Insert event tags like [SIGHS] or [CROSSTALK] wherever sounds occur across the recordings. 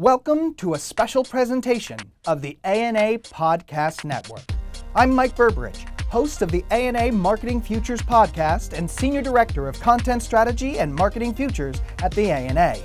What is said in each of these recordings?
Welcome to a special presentation of the ANA Podcast Network. I'm Mike Berberich, host of the ANA Marketing Futures Podcast and Senior Director of Content Strategy and Marketing Futures at the ANA.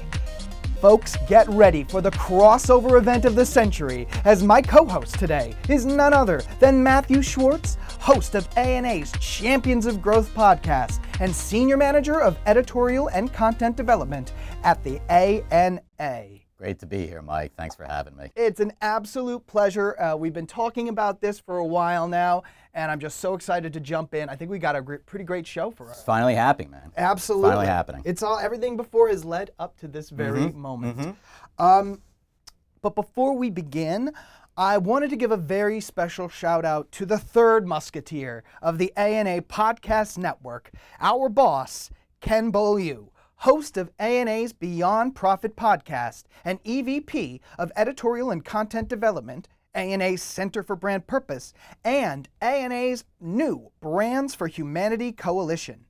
Folks, get ready for the crossover event of the century as my co host today is none other than Matthew Schwartz, host of ANA's Champions of Growth podcast and Senior Manager of Editorial and Content Development at the ANA. Great to be here, Mike. Thanks for having me. It's an absolute pleasure. Uh, we've been talking about this for a while now, and I'm just so excited to jump in. I think we got a pretty great show for us. It's finally happening, man. Absolutely, Finally happening. It's all everything before has led up to this very moment. Um, but before we begin, I wanted to give a very special shout out to the third musketeer of the ANA Podcast Network, our boss, Ken Beaulieu, host of ANA's Beyond Profit podcast and EVP of Editorial and Content Development. ANA's Center for Brand Purpose, and ANA's new Brands for Humanity Coalition.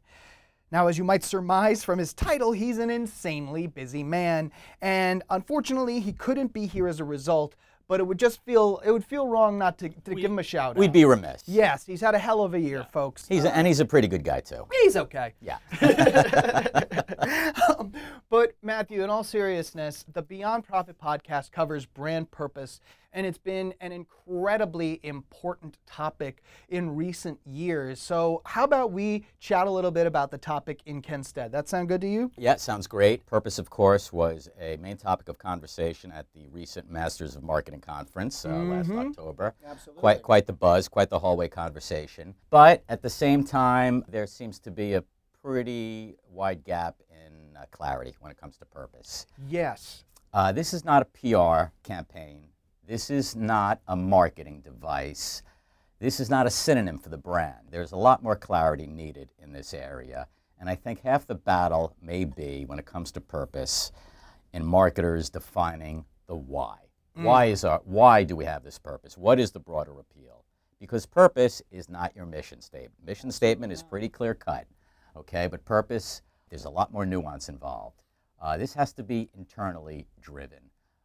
Now, as you might surmise from his title, he's an insanely busy man, and unfortunately, he couldn't be here as a result. But it would just feel it would feel wrong not to, to give him a shout out. We'd be remiss. Yes, he's had a hell of a year, folks. He's a, and he's a pretty good guy too. He's okay. Yeah. [LAUGHS] Um, but Matthew, in all seriousness, the Beyond Profit podcast covers brand purpose, and it's been an incredibly important topic in recent years. So, how about we chat a little bit about the topic in Ken's stead? That sound good to you? Yeah, sounds great. Purpose, of course, was a main topic of conversation at the recent Masters of Marketing conference uh, last October. Absolutely. Quite, quite the buzz, quite the hallway conversation. But at the same time, there seems to be a pretty wide gap in uh, clarity when it comes to purpose. Yes. Uh, this is not a PR campaign. This is not a marketing device. This is not a synonym for the brand. There's a lot more clarity needed in this area. And I think half the battle may be when it comes to purpose in marketers defining the why. Why is our why do we have this purpose? What is the broader appeal? Because purpose is not your mission statement. Mission statement is pretty clear cut, okay? But purpose, there's a lot more nuance involved. Uh, this has to be internally driven.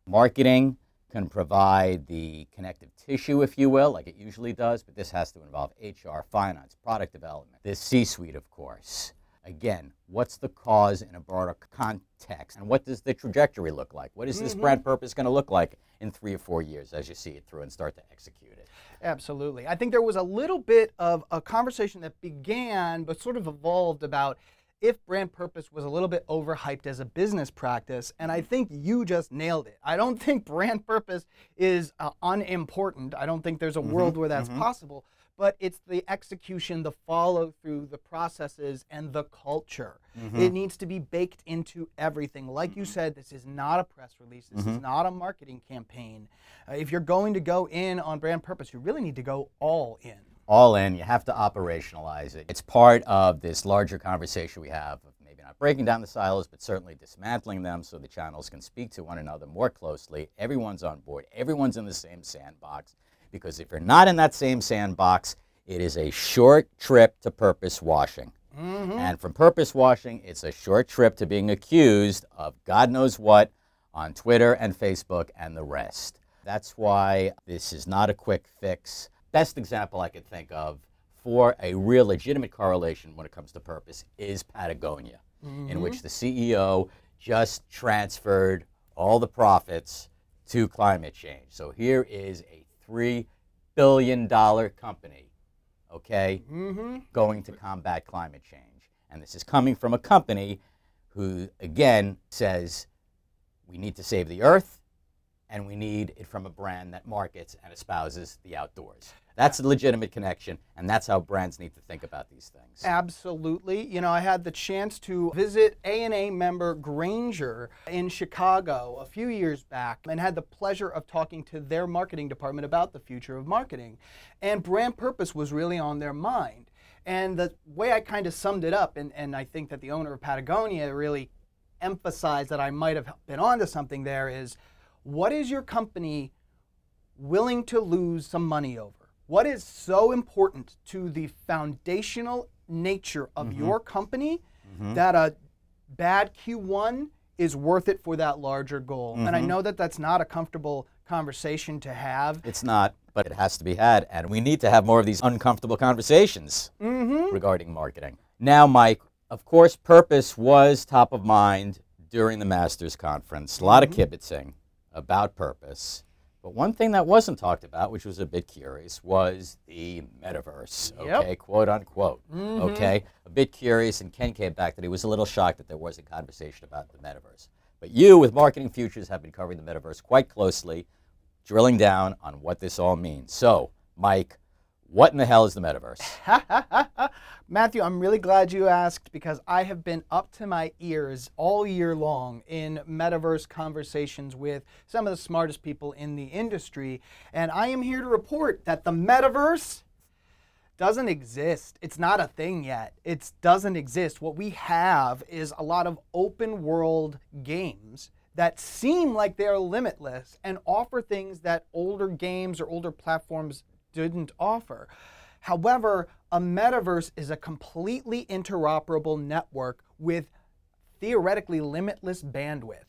Marketing can provide the connective tissue, if you will, like it usually does, but this has to involve HR, finance, product development, the C suite, of course. Again, what's the cause in a broader context? And what does the trajectory look like? What is this mm-hmm. brand purpose going to look like in three or four years as you see it through and start to execute it? Absolutely. I think there was a little bit of a conversation that began but sort of evolved about if brand purpose was a little bit overhyped as a business practice. And I mm-hmm. think you just nailed it. I don't [LAUGHS] think brand purpose is uh, unimportant. I don't think there's a mm-hmm. world where that's mm-hmm. possible. But it's the execution, the follow through, the processes, and the culture. It needs to be baked into everything. Like you said, this is not a press release. This is not a marketing campaign. Uh, if you're going to go in on brand purpose, you really need to go all in. All in. You have to operationalize it. It's part of this larger conversation we have of maybe not breaking down the silos, but certainly dismantling them so the channels can speak to one another more closely. Everyone's on board, everyone's in the same sandbox. Because if you're not in that same sandbox, it is a short trip to purpose washing. Mm-hmm. And from purpose washing, it's a short trip to being accused of God knows what on Twitter and Facebook and the rest. That's why this is not a quick fix. Best example I could think of for a real legitimate correlation when it comes to purpose is Patagonia, in mm-hmm. which the CEO just transferred all the profits to climate change. So here is a $3 billion company, okay, mm-hmm. going to combat climate change. And this is coming from a company who, again, says we need to save the earth and we need it from a brand that markets and espouses the outdoors. That's a legitimate connection, and that's how brands need to think about these things. Absolutely. You know, I had the chance to visit ANA member Grainger in Chicago a few years back and had the pleasure of talking to their marketing department about the future of marketing. And brand purpose was really on their mind. And the way I kind of summed it up, and, and I think that the owner of Patagonia really emphasized that I might have been onto something there, is what is your company willing to lose some money over? What is so important to the foundational nature of mm-hmm. your company mm-hmm. that a bad Q1 is worth it for that larger goal. And I mm-hmm. know that that's not a comfortable conversation to have. It's not, but it has to be had, and we need to have more of these uncomfortable conversations regarding marketing. Now, Mike, of course, purpose was top of mind during the Masters Conference. A lot of kibitzing about purpose. But one thing that wasn't talked about, which was a bit curious, was the metaverse. Yep. Okay, quote unquote. Mm-hmm. Okay, a bit curious, and Ken came back that he was a little shocked that there was a conversation about the metaverse. But you, with Marketing Futures, have been covering the metaverse quite closely, drilling down on what this all means. So, Mike, what in the hell is the metaverse? [LAUGHS] Matthew, I'm really glad you asked because I have been up to my ears all year long in metaverse conversations with some of the smartest people in the industry. And I am here to report that the metaverse doesn't exist. It's not a thing yet. It doesn't exist. What we have is a lot of open world games that seem like they're limitless and offer things that older games or older platforms didn't offer. However, a metaverse is a completely interoperable network with theoretically limitless bandwidth.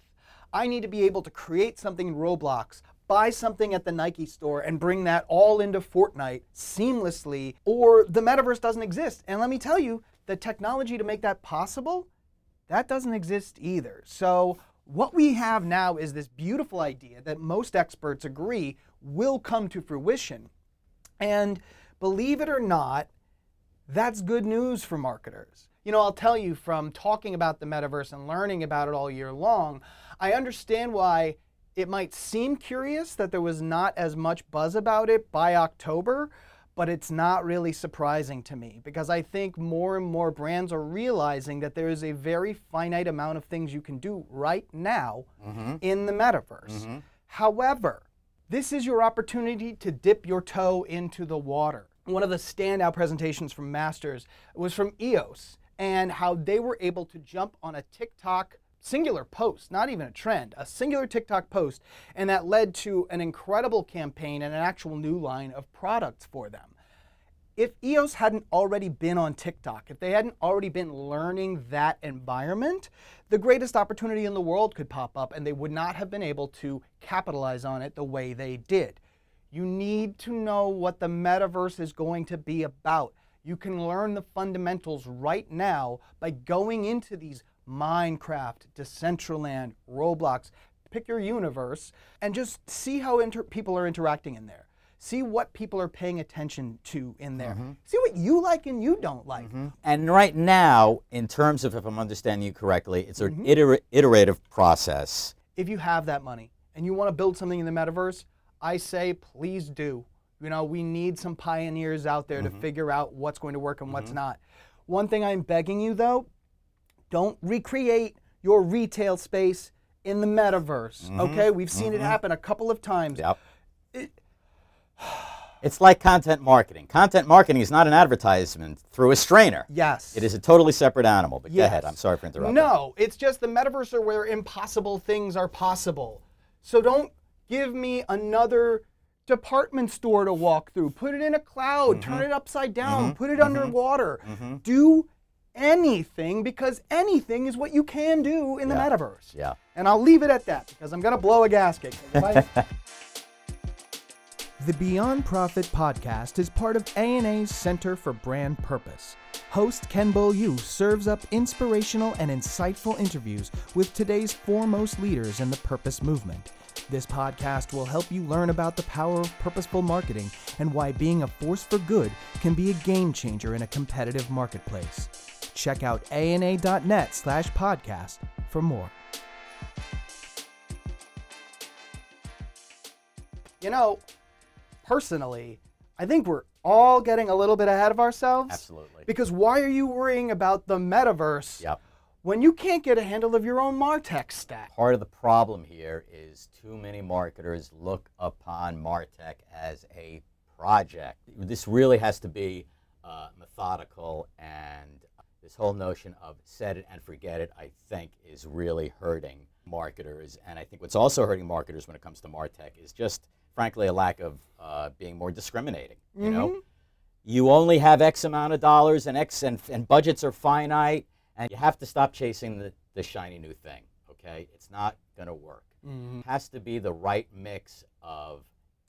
I need to be able to create something in Roblox, buy something at the Nike store, and bring that all into Fortnite seamlessly, or the metaverse doesn't exist. And let me tell you, the technology to make that possible, that doesn't exist either. So, what we have now is this beautiful idea that most experts agree will come to fruition. And believe it or not, that's good news for marketers. You know, I'll tell you from talking about the metaverse and learning about it all year long, I understand why it might seem curious that there was not as much buzz about it by October, but it's not really surprising to me because I think more and more brands are realizing that there is a very finite amount of things you can do right now mm-hmm. in the metaverse. Mm-hmm. However, this is your opportunity to dip your toe into the water. One of the standout presentations from Masters was from EOS and how they were able to jump on a TikTok singular post, not even a trend, a singular TikTok post, and that led to an incredible campaign and an actual new line of products for them. If EOS hadn't already been on TikTok, if they hadn't already been learning that environment, the greatest opportunity in the world could pop up and they would not have been able to capitalize on it the way they did. You need to know what the metaverse is going to be about. You can learn the fundamentals right now by going into these Minecraft, Decentraland, Roblox, pick your universe, and just see how inter- people are interacting in there. See what people are paying attention to in there. Mm-hmm. See what you like and you don't like. Mm-hmm. And right now, in terms of, if I'm understanding you correctly, it's an mm-hmm. iter- iterative process. If you have that money and you want to build something in the metaverse, I say please do. You know, we need some pioneers out there to figure out what's going to work and what's not. One thing I'm begging you though, don't recreate your retail space in the metaverse. Okay? We've seen it happen a couple of times. Yep. [SIGHS] It's like content marketing. Content marketing is not an advertisement through a strainer. Yes. It is a totally separate animal. But go ahead. I'm sorry for interrupting. No, it's just the metaverse are where impossible things are possible. So don't give me another department store to walk through. Put it in a cloud, turn mm-hmm. it upside down, mm-hmm. put it mm-hmm. underwater. Do anything because anything is what you can do in the metaverse. Yeah. And I'll leave it at that because I'm going to blow a gasket. [LAUGHS] The Beyond Profit podcast is part of ANA's Center for Brand Purpose. Host Ken Beaulieu serves up inspirational and insightful interviews with today's foremost leaders in the purpose movement. This podcast will help you learn about the power of purposeful marketing and why being a force for good can be a game changer in a competitive marketplace. Check out ana.net slash podcast for more. You know, personally, I think we're all getting a little bit ahead of ourselves. Absolutely. Because why are you worrying about the metaverse Yep. when you can't get a handle of your own MarTech stack? Part of the problem here is too many marketers look upon Martech as a project. This really has to be uh, methodical, and this whole notion of set it and forget it, I think, is really hurting marketers. And I think what's also hurting marketers when it comes to Martech is just, frankly, a lack of uh, being more discriminating. You know, you only have X amount of dollars, and X and, and budgets are finite, and you have to stop chasing the, the shiny new thing. okay, it's not going to work. It has to be the right mix of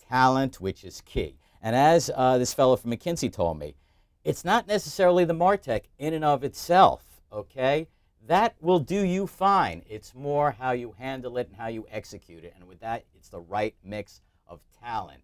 talent, which is key. And as uh, this fellow from McKinsey told me, it's not necessarily the Martech in and of itself, okay? That will do you fine. It's more how you handle it and how you execute it. And with that, it's the right mix of talent.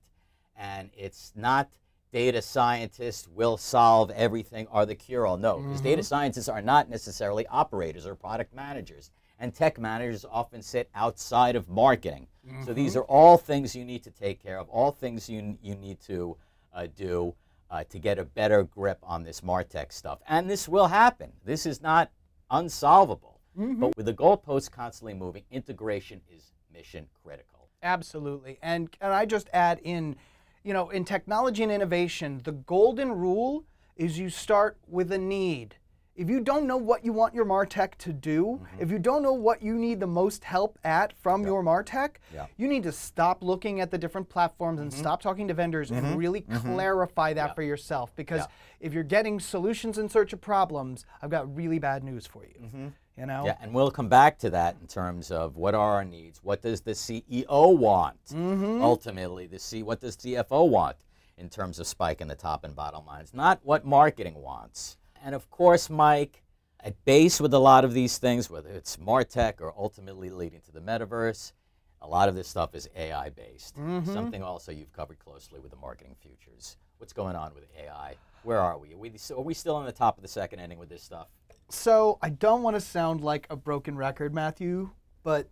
And it's not data scientists will solve everything or the cure all. No, because data scientists are not necessarily operators or product managers. And tech managers often sit outside of marketing. So these are all things you need to take care of, all things you, you need to uh, do uh, to get a better grip on this Martech stuff. And this will happen. This is not unsolvable. But with the goalposts constantly moving, integration is mission critical. Absolutely. And and I just add in, you know, in technology and innovation, the golden rule is you start with a need. If you don't know what you want your Martech to do, Mm-hmm. if you don't know what you need the most help at from your Martech, Yeah. you need to stop looking at the different platforms and mm-hmm. stop talking to vendors and mm-hmm. really mm-hmm. clarify that for yourself. Because if you're getting solutions in search of problems, I've got really bad news for you. You know? Yeah, and we'll come back to that in terms of what are our needs. What does the CEO want? Mm-hmm. Ultimately, the C, what does CFO want in terms of spike in the top and bottom lines? Not what marketing wants. And of course, Mike, at base with a lot of these things, whether it's Martech or ultimately leading to the metaverse, a lot of this stuff is AI based. Mm-hmm. Something also you've covered closely with the marketing futures. What's going on with AI? Where are we? Are we, are we still on the top of the second inning with this stuff? So I don't want to sound like a broken record, Matthew, but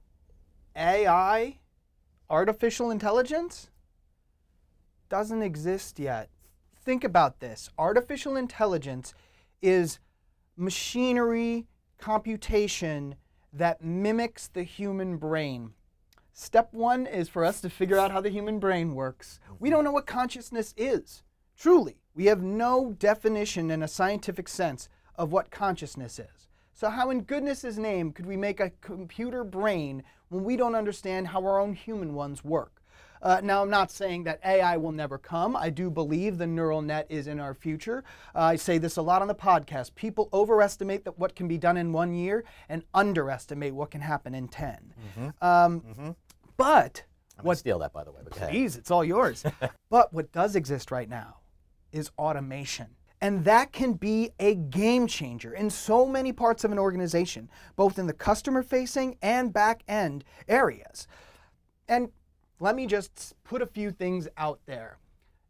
AI, artificial intelligence, doesn't exist yet. Think about this artificial intelligence is machinery computation that mimics the human brain. Step one is for us to figure out how the human brain works. We don't know what consciousness is. Truly, we have no definition in a scientific sense of what consciousness is. So, how in goodness' name could we make a computer brain when we don't understand how our own human ones work? Uh, now, I'm not saying that AI will never come. I do believe the neural net is in our future. Uh, I say this a lot on the podcast. People overestimate that what can be done in one year and underestimate what can happen in 10. Um, But I'm going to steal that, by the way. But. Please, it's all yours. [LAUGHS] but what does exist right now is automation. And that can be a game changer in so many parts of an organization, both in the customer facing and back end areas. And let me just put a few things out there.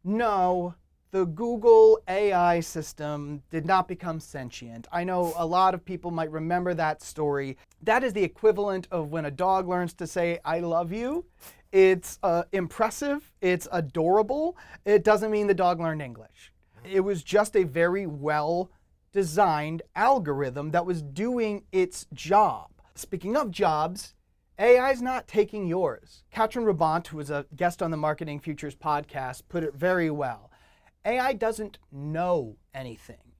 No, the Google AI system did not become sentient. I know a lot of people might remember that story. That is the equivalent of when a dog learns to say, I love you. It's uh, impressive, it's adorable. It doesn't mean the dog learned English. It was just a very well designed algorithm that was doing its job. Speaking of jobs, AI is not taking yours. Katrin Rabont, who was a guest on the Marketing Futures podcast, put it very well. AI doesn't know anything.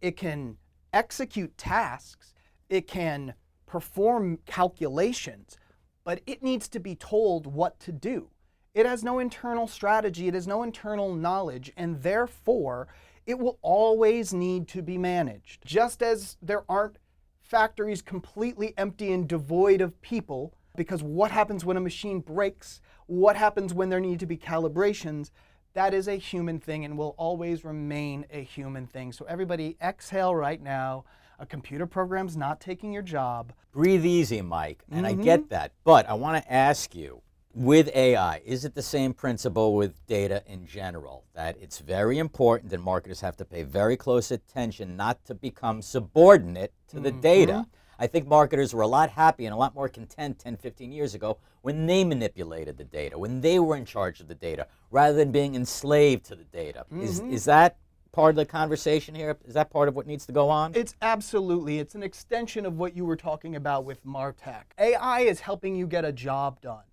It can execute tasks, it can perform calculations, but it needs to be told what to do. It has no internal strategy, it has no internal knowledge, and therefore it will always need to be managed. Just as there aren't factories completely empty and devoid of people, because what happens when a machine breaks? What happens when there need to be calibrations? That is a human thing and will always remain a human thing. So, everybody, exhale right now. A computer program's not taking your job. Breathe easy, Mike, and I mm-hmm. get that. But I want to ask you with AI, is it the same principle with data in general? That it's very important and marketers have to pay very close attention not to become subordinate to the mm-hmm. data. I think marketers were a lot happy and a lot more content 10, 15 years ago when they manipulated the data, when they were in charge of the data, rather than being enslaved to the data. Is, mm-hmm. is that part of the conversation here? Is that part of what needs to go on? It's absolutely, it's an extension of what you were talking about with Martech. AI is helping you get a job done.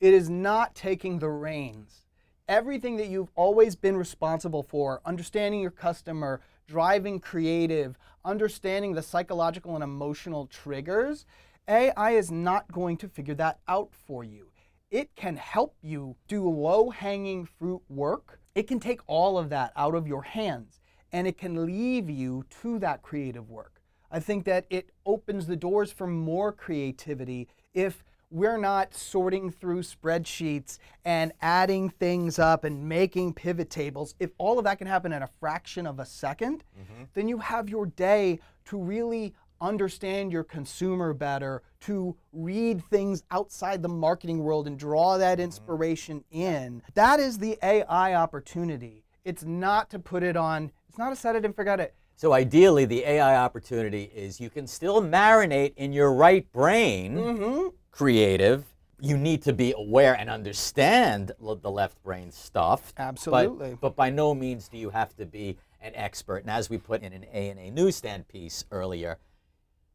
It is not taking the reins. Everything that you've always been responsible for, understanding your customer, driving creative, understanding the psychological and emotional triggers, AI is not going to figure that out for you. It can help you do low hanging fruit work. It can take all of that out of your hands and it can leave you to that creative work. I think that it opens the doors for more creativity if we're not sorting through spreadsheets and adding things up and making pivot tables, if all of that can happen in a fraction of a 2nd mm-hmm. then you have your day to really understand your consumer better, to read things outside the marketing world and draw that mm-hmm. inspiration in. That is the AI opportunity. It's not to put it on, it's not a set it and forget it. So ideally, the AI opportunity is you can still marinate in your right brain, Mm-hmm. creative. You need to be aware and understand l- the left brain stuff. but- Absolutely. But, by no means do you have to be an expert. And as we put in an ANA newsstand piece earlier,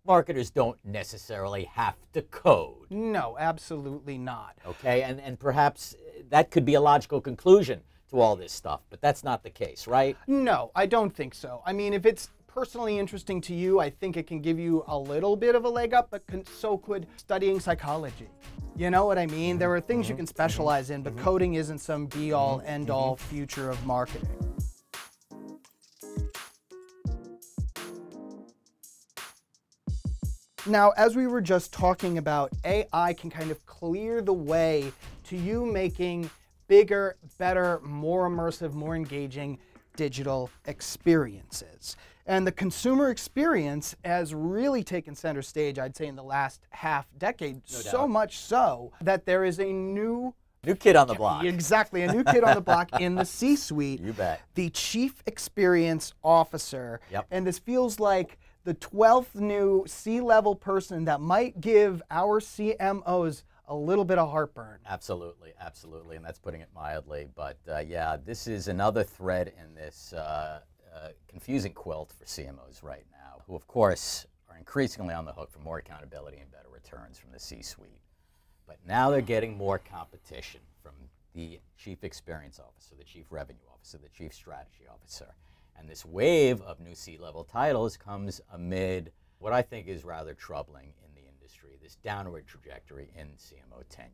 marketers don't necessarily have to code. No, absolutely not. Okay, and and perhaps uh, that could be a logical conclusion to all this stuff, but that's not the case, right? No, I don't think so. I mean, if it's personally interesting to you, I think it can give you a little bit of a leg up, but can, so could studying psychology. You know what I mean? There are things you mm-hmm. can specialize in, but mm-hmm. coding isn't some be all, mm-hmm. end all future of marketing. Now, as we were just talking about, AI can kind of clear the way to you making bigger, better, more immersive, more engaging digital experiences. And the consumer experience has really taken center stage, I'd say, in the last half decade. so doubt. much so that there is a new, New kid on the block. [LAUGHS] exactly, a new kid on the block in the C suite You bet. the chief experience officer. Yep. And this feels like the 12th new C level person that might give our CMOs a little bit of heartburn. Absolutely, absolutely, and that's putting it mildly. But uh, yeah, this is another thread in this uh, uh, confusing quilt for CMOs right now, who of course are increasingly on the hook for more accountability and better returns from the C-suite. But now they're getting more competition from the chief experience officer, the chief revenue officer, the chief strategy officer. And this wave of new C-level titles comes amid what I think is rather troubling in industry, this downward trajectory in CMO tenure.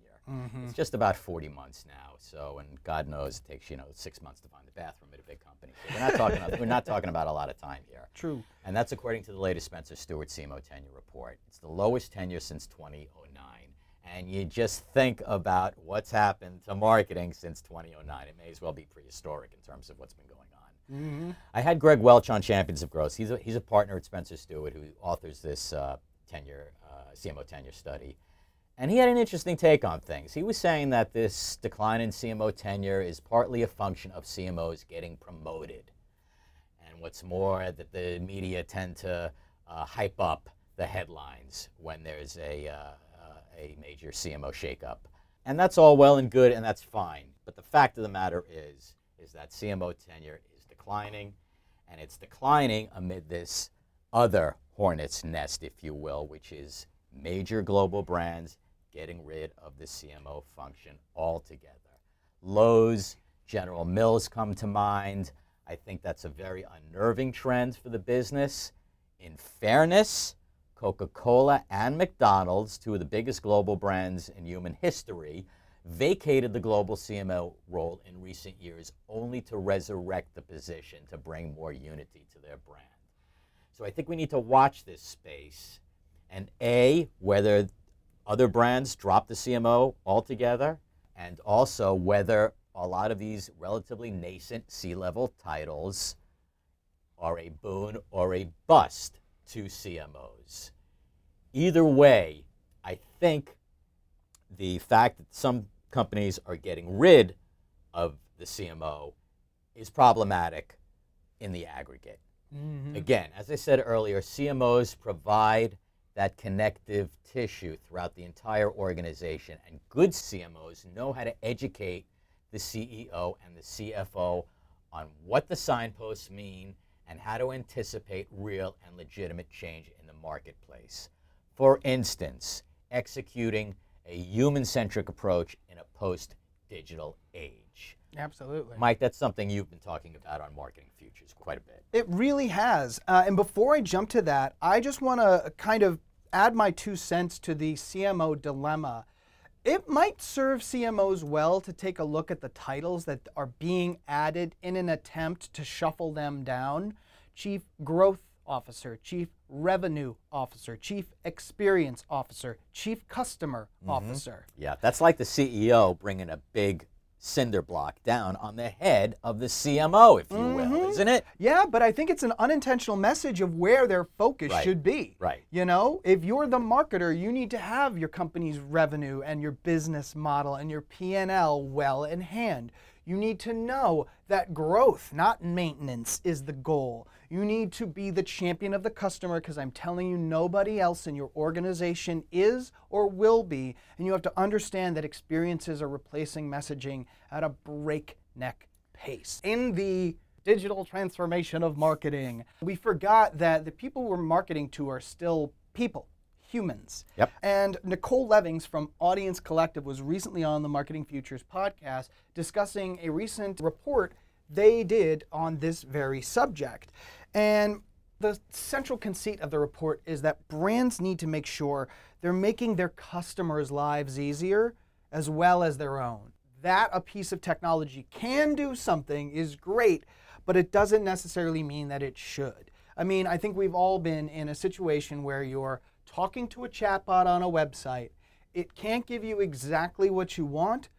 It's just about 40 months now. So, and God knows it takes, you know, six months to find the bathroom at a big company. So we're not talking, we're not talking about a lot of time here. [LAUGHS] True. And that's according to the latest Spencer Stuart CMO tenure report. It's the lowest tenure since 2009. And you just think about what's happened to marketing since 2009. It may as well be prehistoric in terms of what's been going on. I had Greg Welch on Champions of Growth. He's a, he's a partner at Spencer Stuart who authors this uh, tenure, CMO tenure study. And he had an interesting take on things. He was saying that this decline in CMO tenure is partly a function of CMOs getting promoted. And what's more, that the media tend to uh, hype up the headlines when there's a, uh, uh, a major CMO shakeup. And that's all well and good, and that's fine. But the fact of the matter is, is that CMO tenure is declining, and it's declining amid this other hornet's nest, if you will, which is major global brands getting rid of the CMO function altogether. Lowe's, General Mills come to mind. I think that's a very unnerving trend for the business. In fairness, Coca Cola and McDonald's, two of the biggest global brands in human history, vacated the global CMO role in recent years only to resurrect the position to bring more unity to their brand. So I think we need to watch this space and A, whether other brands drop the CMO altogether, and also whether a lot of these relatively nascent C level titles are a boon or a bust to CMOs. Either way, I think the fact that some companies are getting rid of the CMO is problematic in the aggregate. Mm-hmm. Again, as I said earlier, CMOs provide that connective tissue throughout the entire organization, and good CMOs know how to educate the CEO and the CFO on what the signposts mean and how to anticipate real and legitimate change in the marketplace. For instance, executing a human centric approach in a post digital age. Absolutely. Mike, that's something you've been talking about on Marketing Futures quite a bit. It really has. Uh, and before I jump to that, I just want to kind of add my two cents to the CMO dilemma. It might serve CMOs well to take a look at the titles that are being added in an attempt to shuffle them down. Chief Growth Officer, Chief revenue officer, chief experience officer, chief customer officer. Yeah, that's like the CEO bringing a big cinder block down on the head of the CMO, if you will, mm-hmm. isn't it? Yeah, but I think it's an unintentional message of where their focus Right. should be. Right. You know, if you're the marketer, you need to have your company's revenue and your business model and your P&L well in hand. You need to know that growth, not maintenance, is the goal. You need to be the champion of the customer because I'm telling you, nobody else in your organization is or will be. And you have to understand that experiences are replacing messaging at a breakneck pace. In the digital transformation of marketing, we forgot that the people we're marketing to are still people, humans. Yep. And Nicole Levings from Audience Collective was recently on the Marketing Futures podcast discussing a recent report they did on this very subject. And the central conceit of the report is that brands need to make sure they're making their customers' lives easier as well as their own. That a piece of technology can do something is great, but it doesn't necessarily mean that it should. I mean, I think we've all been in a situation where you're talking to a chatbot on a website. It can't give you exactly what you want,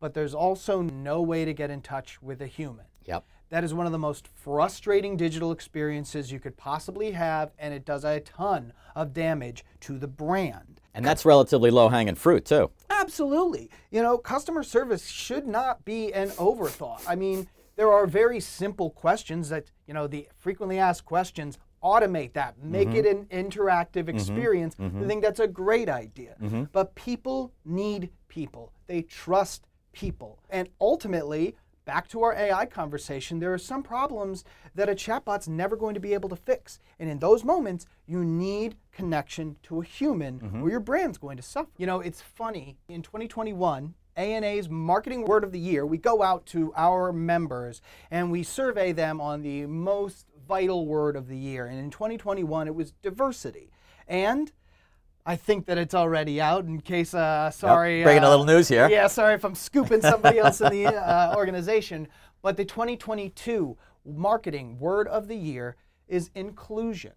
but there's also no way to get in touch with a human. Yep. That is one of the most frustrating digital experiences you could possibly have, and it does a ton of damage to the brand. And that's relatively low hanging fruit, too. Absolutely. You know, customer service should not be an overthought. I mean, there are very simple questions that, you know, the frequently asked questions automate that, make mm-hmm. it an interactive mm-hmm. experience. I mm-hmm. think that's a great idea. But people need people. They trust people. And ultimately, back to our AI conversation, there are some problems that a chatbot's never going to be able to fix. And in those moments, you need connection to a human mm-hmm. or your brand's going to suffer. You know, it's funny, in 2021, ANA's Marketing Word of the Year, we go out to our members and we survey them on the most vital word of the year. And in 2021, it was diversity. And I think that it's already out in case, uh, sorry. Breaking a uh, little news here. Yeah, sorry if I'm scooping somebody else in the [LAUGHS] uh, organization. But the 2022 Marketing Word of the Year is inclusion.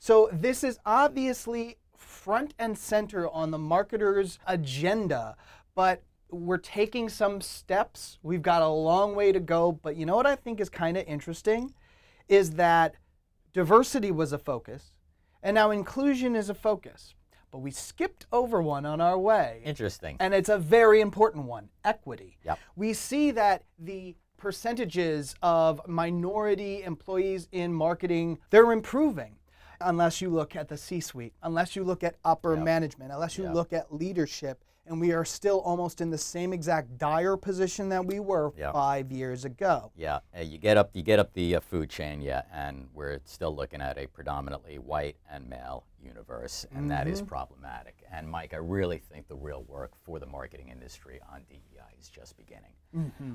So this is obviously front and center on the marketer's agenda, but we're taking some steps. We've got a long way to go. But you know what I think is kind of interesting? Is that diversity was a focus, and now inclusion is a focus. But we skipped over one on our way. Interesting. And it's a very important one equity. Yep. We see that the percentages of minority employees in marketing, they're improving. Unless you look at the C suite, unless you look at upper management, unless you Yep. look at leadership, and we are still almost in the same exact dire position that we were five years ago. Yeah, uh, you get up, you get up the uh, food chain, yeah, and we're still looking at a predominantly white and male universe, and that is problematic. And Mike, I really think the real work for the marketing industry on DEI is just beginning.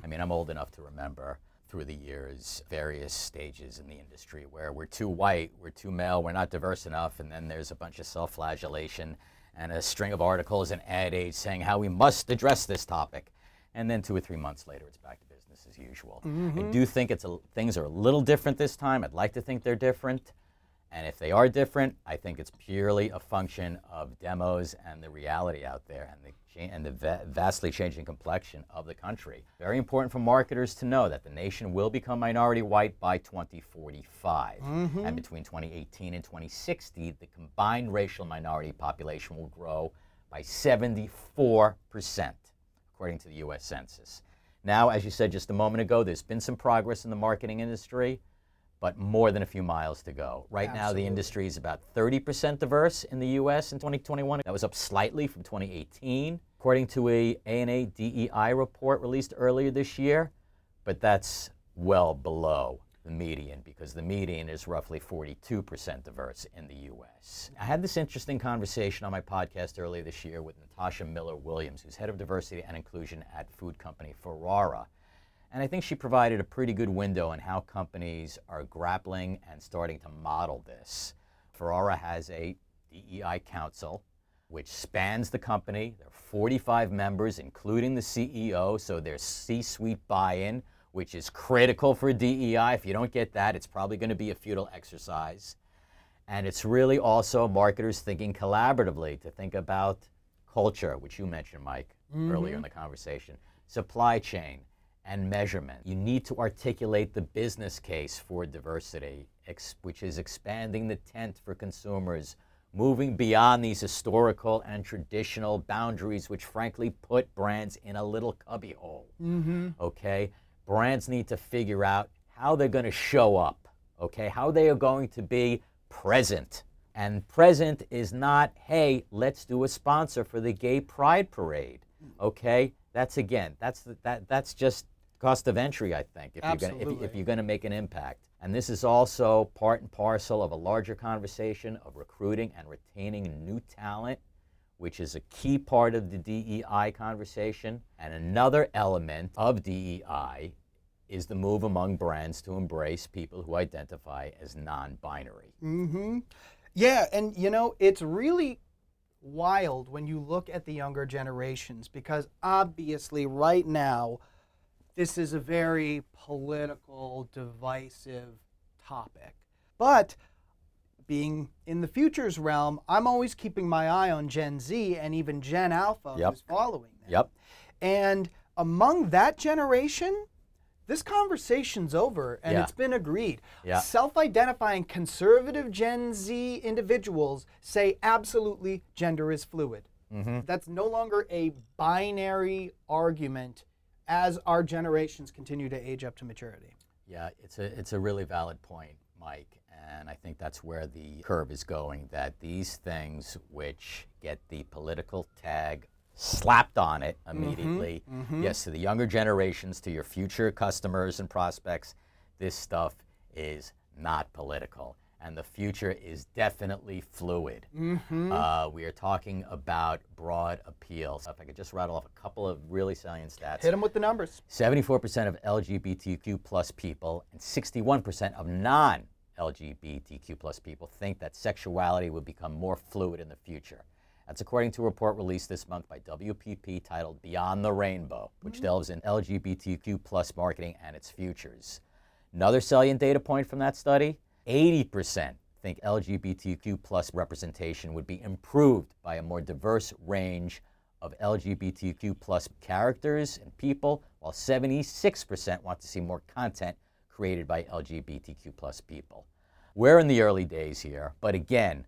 I mean, I'm old enough to remember through the years various stages in the industry where we're too white, we're too male, we're not diverse enough, and then there's a bunch of self-flagellation and a string of articles and ad aids saying how we must address this topic. And then two or three months later, it's back to business as usual. I mm-hmm. do think it's a, things are a little different this time. I'd like to think they're different. And if they are different, I think it's purely a function of demos and the reality out there and the, and the vastly changing complexion of the country. Very important for marketers to know that the nation will become minority white by 2045. Mm-hmm. And between 2018 and 2060, the combined racial minority population will grow by 74%, according to the US Census. Now, as you said just a moment ago, there's been some progress in the marketing industry but more than a few miles to go. Right now, the industry is about 30% diverse in the U.S. in 2021. That was up slightly from 2018, according to a ANA DEI report released earlier this year. But that's well below the median because the median is roughly 42% diverse in the U.S. I had this interesting conversation on my podcast earlier this year with Natasha Miller Williams, who's head of diversity and inclusion at food company Ferrara. And I think she provided a pretty good window on how companies are grappling and starting to model this. Ferrara has a DEI council which spans the company. There are 45 members, including the CEO, so there's C suite buy in, which is critical for DEI. If you don't get that, it's probably going to be a futile exercise. And it's really also marketers thinking collaboratively to think about culture, which you mentioned, Mike, mm-hmm. earlier in the conversation, supply chain, and measurement. You need to articulate the business case for diversity, ex- which is expanding the tent for consumers, moving beyond these historical and traditional boundaries, which frankly put brands in a little cubbyhole. Mm-hmm. Okay? Brands need to figure out how they're going to show up, okay? How they are going to be present. And present is not, hey, let's do a sponsor for the gay pride parade. Okay? That's again, that's that that's just cost of entry, I think, if Absolutely. you're gonna if, if you're gonna make an impact. And this is also part and parcel of a larger conversation of recruiting and retaining new talent, which is a key part of the DEI conversation. And another element of DEI is the move among brands to embrace people who identify as non-binary. Mm-hmm. Yeah, and you know, it's really wild when you look at the younger generations because obviously right now this is a very political, divisive topic. But being in the futures realm, I'm always keeping my eye on Gen Z and even Gen Alpha yep. who's following them. Yep. And among that generation, this conversation's over and Yeah. it's been agreed. Yeah. Self identifying conservative Gen Z individuals say absolutely gender is fluid. Mm-hmm. That's no longer a binary argument as our generations continue to age up to maturity. Yeah, it's a it's a really valid point, Mike, and I think that's where the curve is going. That these things which get the political tag slapped on it mm-hmm, immediately, mm-hmm. yes, to the younger generations, to your future customers and prospects, this stuff is not political. And the future is definitely fluid. Uh, we are talking about broad appeal. So if I could just rattle off a couple of really salient stats. Hit them with the numbers. 74% of LGBTQ plus people and 61% of non LGBTQ plus people think that sexuality will become more fluid in the future. That's according to a report released this month by WPP titled Beyond the Rainbow, which delves in LGBTQ plus marketing and its futures. Another salient data point from that study 80% think LGBTQ plus representation would be improved by a more diverse range of LGBTQ plus characters and people, while 76% want to see more content created by LGBTQ plus people. We're in the early days here, but again,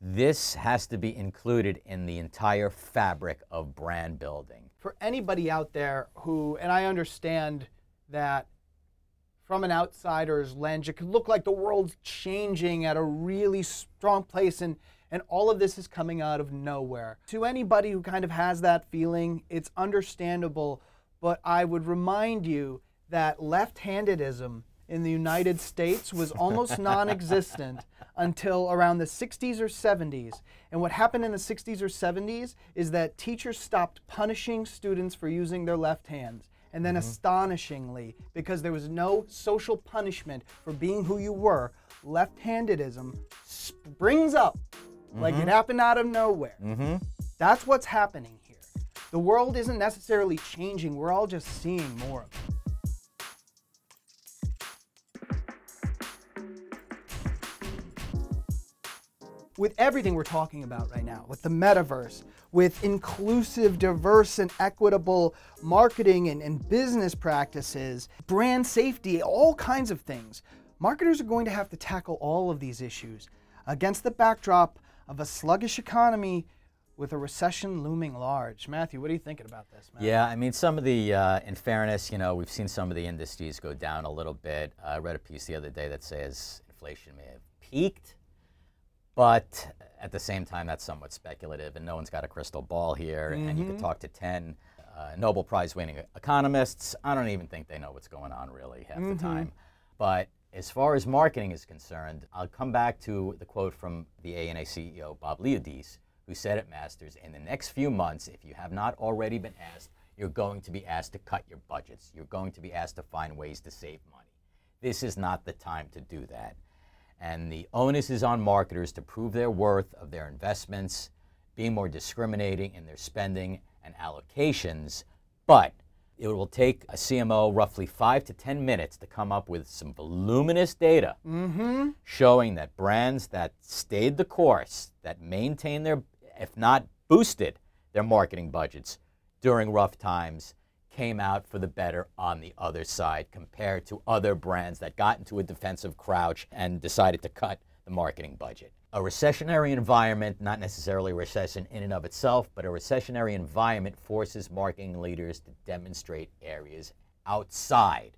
this has to be included in the entire fabric of brand building. For anybody out there who, and I understand that from an outsider's lens, it could look like the world's changing at a really strong place and and all of this is coming out of nowhere. To anybody who kind of has that feeling, it's understandable, but I would remind you that left-handedism in the United States was almost [LAUGHS] non-existent until around the 60s or 70s. And what happened in the 60s or 70s is that teachers stopped punishing students for using their left hands. And then, mm-hmm. astonishingly, because there was no social punishment for being who you were, left handedism springs up like it mm-hmm. happened out of nowhere. Mm-hmm. That's what's happening here. The world isn't necessarily changing, we're all just seeing more of it. with everything we're talking about right now, with the metaverse, with inclusive, diverse, and equitable marketing and, and business practices, brand safety, all kinds of things, marketers are going to have to tackle all of these issues against the backdrop of a sluggish economy with a recession looming large. Matthew, what are you thinking about this, man? Yeah, I mean, some of the, uh, in fairness, you know, we've seen some of the industries go down a little bit. I read a piece the other day that says inflation may have peaked, but at the same time, that's somewhat speculative, and no one's got a crystal ball here. And you could talk to 10 uh, Nobel Prize winning economists. I don't even think they know what's going on really half the time. But as far as marketing is concerned, I'll come back to the quote from the ANA CEO, Bob Liodice, who said at Masters, in the next few months, if you have not already been asked, you're going to be asked to cut your budgets. You're going to be asked to find ways to save money. This is not the time to do that. And the onus is on marketers to prove their worth of their investments, being more discriminating in their spending and allocations. But It will take a CMO roughly five to 10 minutes to come up with some voluminous data Mm-hmm. showing that brands that stayed the course, that maintained their, if not boosted, their marketing budgets during rough times, came out for the better on the other side compared to other brands that got into a defensive crouch and decided to cut the marketing budget. A recessionary environment, not necessarily a recession in and of itself, but a recessionary environment forces marketing leaders to demonstrate areas outside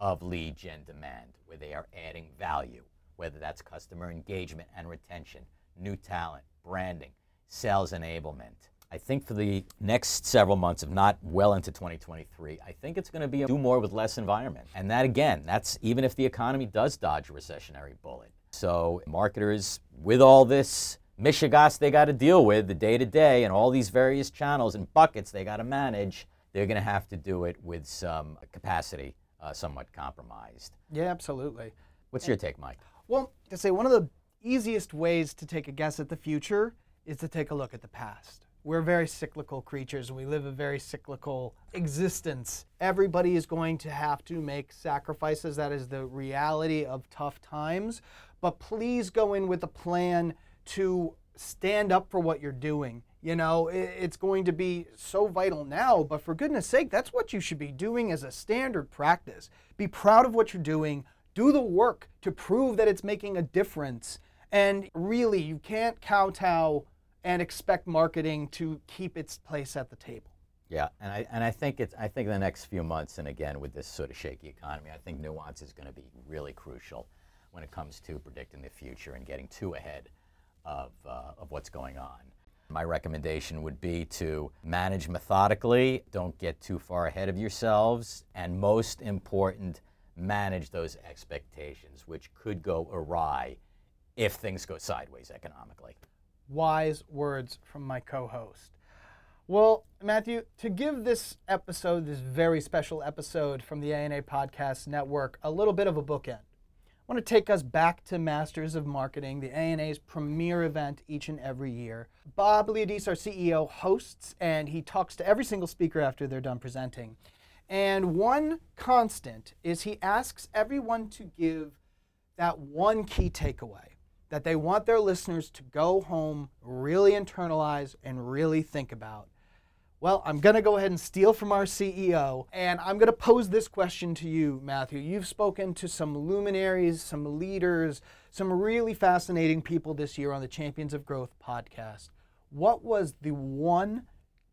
of lead gen demand where they are adding value, whether that's customer engagement and retention, new talent, branding, sales enablement. I think for the next several months, if not well into 2023, I think it's going to be a do more with less environment. And that again, that's even if the economy does dodge a recessionary bullet. So marketers, with all this mishigas they got to deal with the day to day and all these various channels and buckets they got to manage, they're going to have to do it with some capacity uh, somewhat compromised. Yeah, absolutely. What's your take, Mike? Well, to say one of the easiest ways to take a guess at the future is to take a look at the past. We're very cyclical creatures. and We live a very cyclical existence. Everybody is going to have to make sacrifices. That is the reality of tough times. But please go in with a plan to stand up for what you're doing. You know, it's going to be so vital now, but for goodness sake, that's what you should be doing as a standard practice. Be proud of what you're doing, do the work to prove that it's making a difference. And really, you can't kowtow and expect marketing to keep its place at the table. Yeah, and I and I think it's I think the next few months, and again with this sort of shaky economy, I think nuance is going to be really crucial when it comes to predicting the future and getting too ahead of uh, of what's going on. My recommendation would be to manage methodically, don't get too far ahead of yourselves, and most important, manage those expectations, which could go awry if things go sideways economically. Wise words from my co host. Well, Matthew, to give this episode, this very special episode from the ANA Podcast Network, a little bit of a bookend, I want to take us back to Masters of Marketing, the ANA's premier event each and every year. Bob Liodice, our CEO, hosts, and he talks to every single speaker after they're done presenting. And one constant is he asks everyone to give that one key takeaway that they want their listeners to go home, really internalize, and really think about. Well, I'm going to go ahead and steal from our CEO, and I'm going to pose this question to you, Matthew. You've spoken to some luminaries, some leaders, some really fascinating people this year on the Champions of Growth podcast. What was the one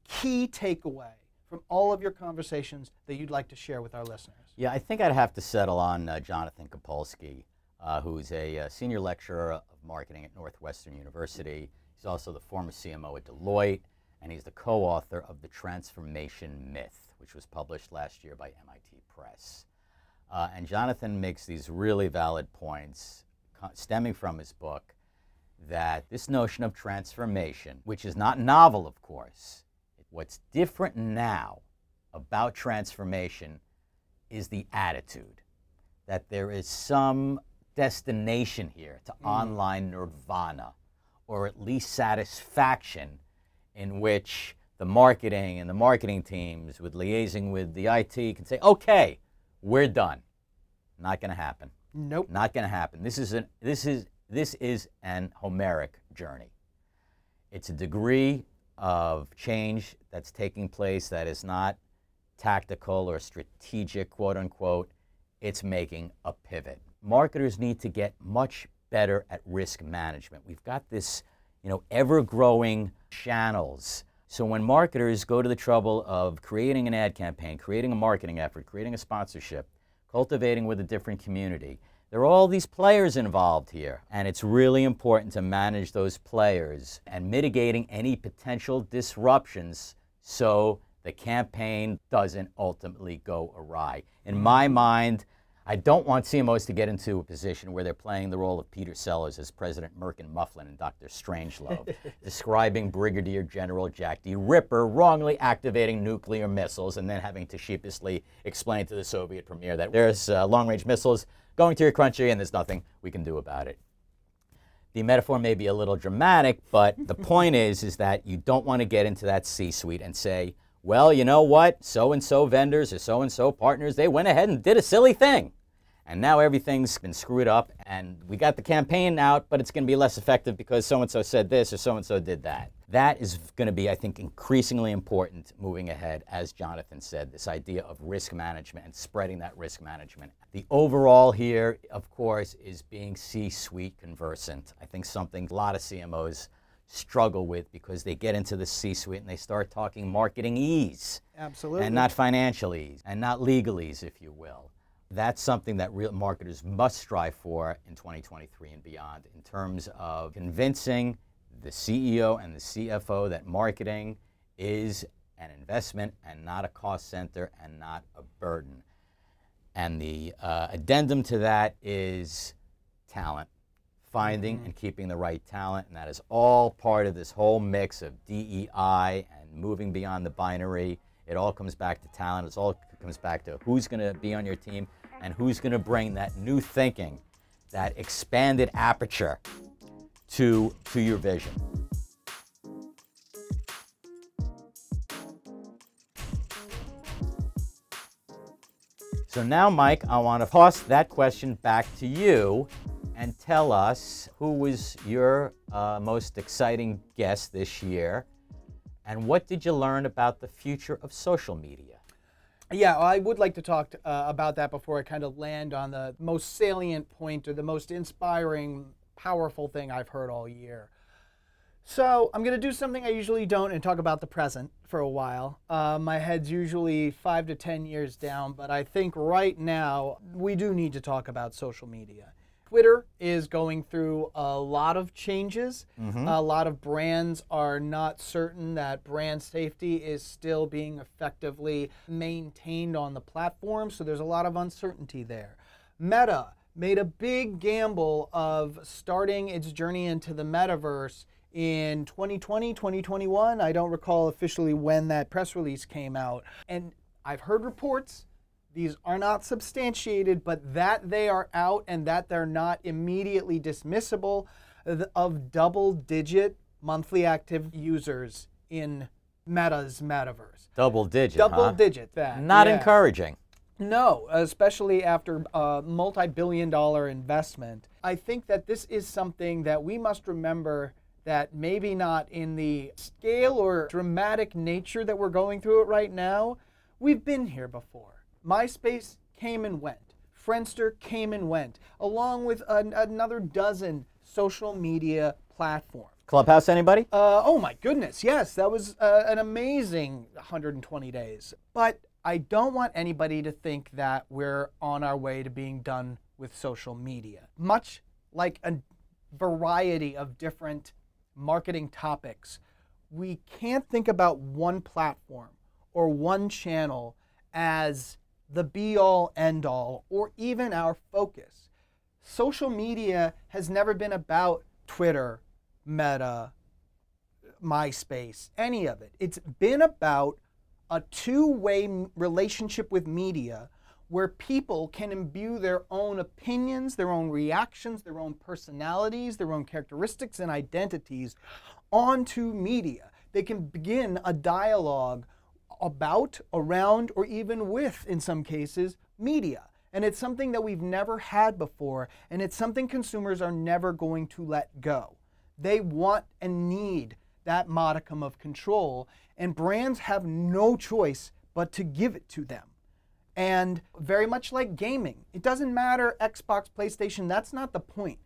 key takeaway from all of your conversations that you'd like to share with our listeners? Yeah, I think I'd have to settle on uh, Jonathan Copulsky, uh, who's a uh, senior lecturer of marketing at Northwestern University. He's also the former CMO at Deloitte, and he's the co author of The Transformation Myth, which was published last year by MIT Press. Uh, and Jonathan makes these really valid points stemming from his book that this notion of transformation, which is not novel, of course, what's different now about transformation is the attitude that there is some destination here to mm. online nirvana or at least satisfaction in which the marketing and the marketing teams with liaising with the IT can say, okay, we're done. Not going to happen. Nope. Not going to happen. This is an this is this is an Homeric journey. It's a degree of change that's taking place that is not tactical or strategic, quote unquote. It's making a pivot. Marketers need to get much better at risk management. We've got this, you know, ever-growing channels. So when marketers go to the trouble of creating an ad campaign, creating a marketing effort, creating a sponsorship, cultivating with a different community, there are all these players involved here, and it's really important to manage those players and mitigating any potential disruptions so the campaign doesn't ultimately go awry. In my mind, I don't want CMOs to get into a position where they're playing the role of Peter Sellers as President Merkin Muffley and Dr. Strangelove, [LAUGHS] describing Brigadier General Jack D. Ripper wrongly activating nuclear missiles and then having to sheepishly explain to the Soviet premier that there's uh, long range missiles going to your country and there's nothing we can do about it. The metaphor may be a little dramatic, but the [LAUGHS] point is, is that you don't want to get into that C-suite and say, well, you know what? So and so vendors or so and so partners, they went ahead and did a silly thing. And now everything's been screwed up, and we got the campaign out, but it's going to be less effective because so and so said this or so and so did that. That is going to be, I think, increasingly important moving ahead, as Jonathan said, this idea of risk management and spreading that risk management. The overall here, of course, is being C suite conversant. I think something a lot of CMOs struggle with because they get into the C suite and they start talking marketing ease. Absolutely. And not financial ease, and not legalese, if you will. That's something that real marketers must strive for in 2023 and beyond in terms of convincing the CEO and the CFO that marketing is an investment and not a cost center and not a burden. And the uh, addendum to that is talent finding mm-hmm. and keeping the right talent, and that is all part of this whole mix of DEI and moving beyond the binary. It all comes back to talent. It all comes back to who's going to be on your team and who's going to bring that new thinking, that expanded aperture to, to your vision. So now, Mike, I want to toss that question back to you and tell us who was your uh, most exciting guest this year and what did you learn about the future of social media? Yeah, I would like to talk uh, about that before I kind of land on the most salient point or the most inspiring, powerful thing I've heard all year. So I'm going to do something I usually don't and talk about the present for a while. Uh, my head's usually five to 10 years down, but I think right now we do need to talk about social media. Twitter is going through a lot of changes. Mm-hmm. A lot of brands are not certain that brand safety is still being effectively maintained on the platform, so there's a lot of uncertainty there. Meta made a big gamble of starting its journey into the metaverse in 2020, 2021. I don't recall officially when that press release came out. And I've heard reports these are not substantiated, but that they are out and that they're not immediately dismissible of double digit monthly active users in Meta's metaverse. Double digit. Double huh? digit, that. Not yeah. encouraging. No, especially after uh, a multi billion dollar investment. I think that this is something that we must remember that maybe not in the scale or dramatic nature that we're going through it right now, we've been here before. MySpace came and went. Friendster came and went, along with an, another dozen social media platforms. Clubhouse, anybody? Uh, oh my goodness, yes, that was uh, an amazing 120 days. But I don't want anybody to think that we're on our way to being done with social media. Much like a variety of different marketing topics, we can't think about one platform or one channel as the be all end all or even our focus. Social media has never been about Twitter, Meta, MySpace, any of it. It's been about a two way relationship with media where people can imbue their own opinions, their own reactions, their own personalities, their own characteristics and identities onto media. They can begin a dialogue about, around, or even with, in some cases, media. And it's something that we've never had before, and it's something consumers are never going to let go. They want and need that modicum of control, and brands have no choice but to give it to them. And very much like gaming, it doesn't matter Xbox, PlayStation, that's not the point.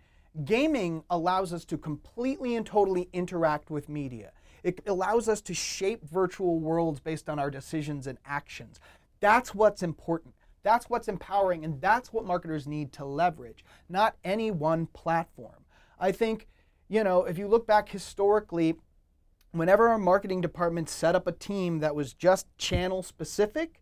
Gaming allows us to completely and totally interact with media. It allows us to shape virtual worlds based on our decisions and actions. That's what's important. That's what's empowering, and that's what marketers need to leverage, not any one platform. I think, you know, if you look back historically, whenever our marketing department set up a team that was just channel specific,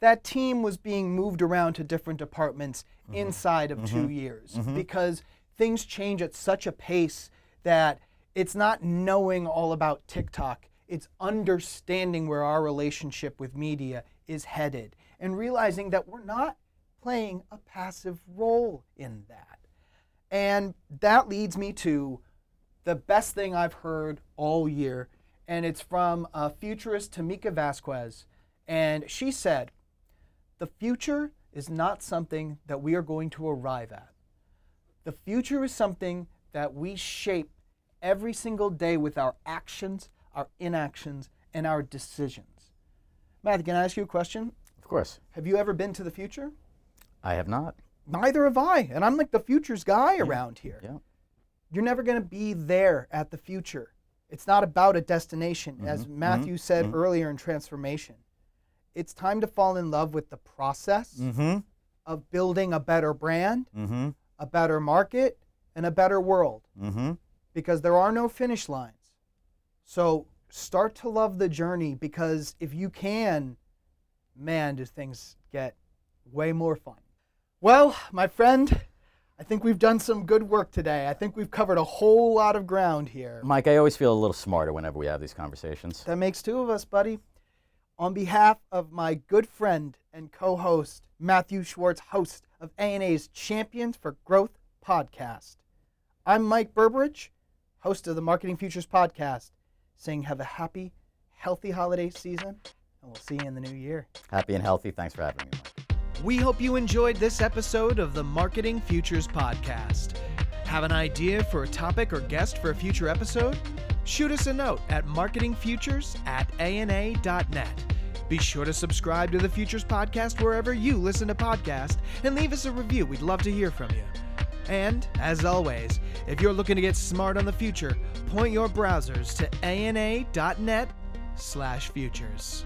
that team was being moved around to different departments mm-hmm. inside of mm-hmm. two years mm-hmm. because things change at such a pace that it's not knowing all about TikTok, it's understanding where our relationship with media is headed and realizing that we're not playing a passive role in that. And that leads me to the best thing I've heard all year, and it's from futurist Tamika Vasquez. And she said, The future is not something that we are going to arrive at. The future is something that we shape every single day with our actions, our inactions, and our decisions. Matthew, can I ask you a question? Of course. Have you ever been to the future? I have not. Neither have I. And I'm like the future's guy around here. Yeah. You're never going to be there at the future. It's not about a destination, as Matthew said earlier in Transformation. It's time to fall in love with the process Mm-hmm. of building a better brand, Mm-hmm. a better market, and a better world Mm-hmm. Because there are no finish lines. So start to love the journey because if you can, man, do things get way more fun. Well, my friend, I think we've done some good work today. I think we've covered a whole lot of ground here. Mike, I always feel a little smarter whenever we have these conversations. That makes two of us, buddy. On behalf of my good friend and co-host Matthew Schwartz, host of ANA's Champions for Growth podcast, I'm Mike Berberich, host of the Marketing Futures podcast, saying have a happy, healthy holiday season, and we'll see you in the new year. Happy and healthy. Thanks for having me, Mike. We hope you enjoyed this episode of the Marketing Futures Podcast. Have an idea for a topic or guest for a future episode? Shoot us a note at marketingfutures at ana.net. Be sure to subscribe to the Futures Podcast wherever you listen to podcasts and leave us a review. We'd love to hear from you. And, as always, if you're looking to get smart on the future, point your browsers to ana.net slash futures.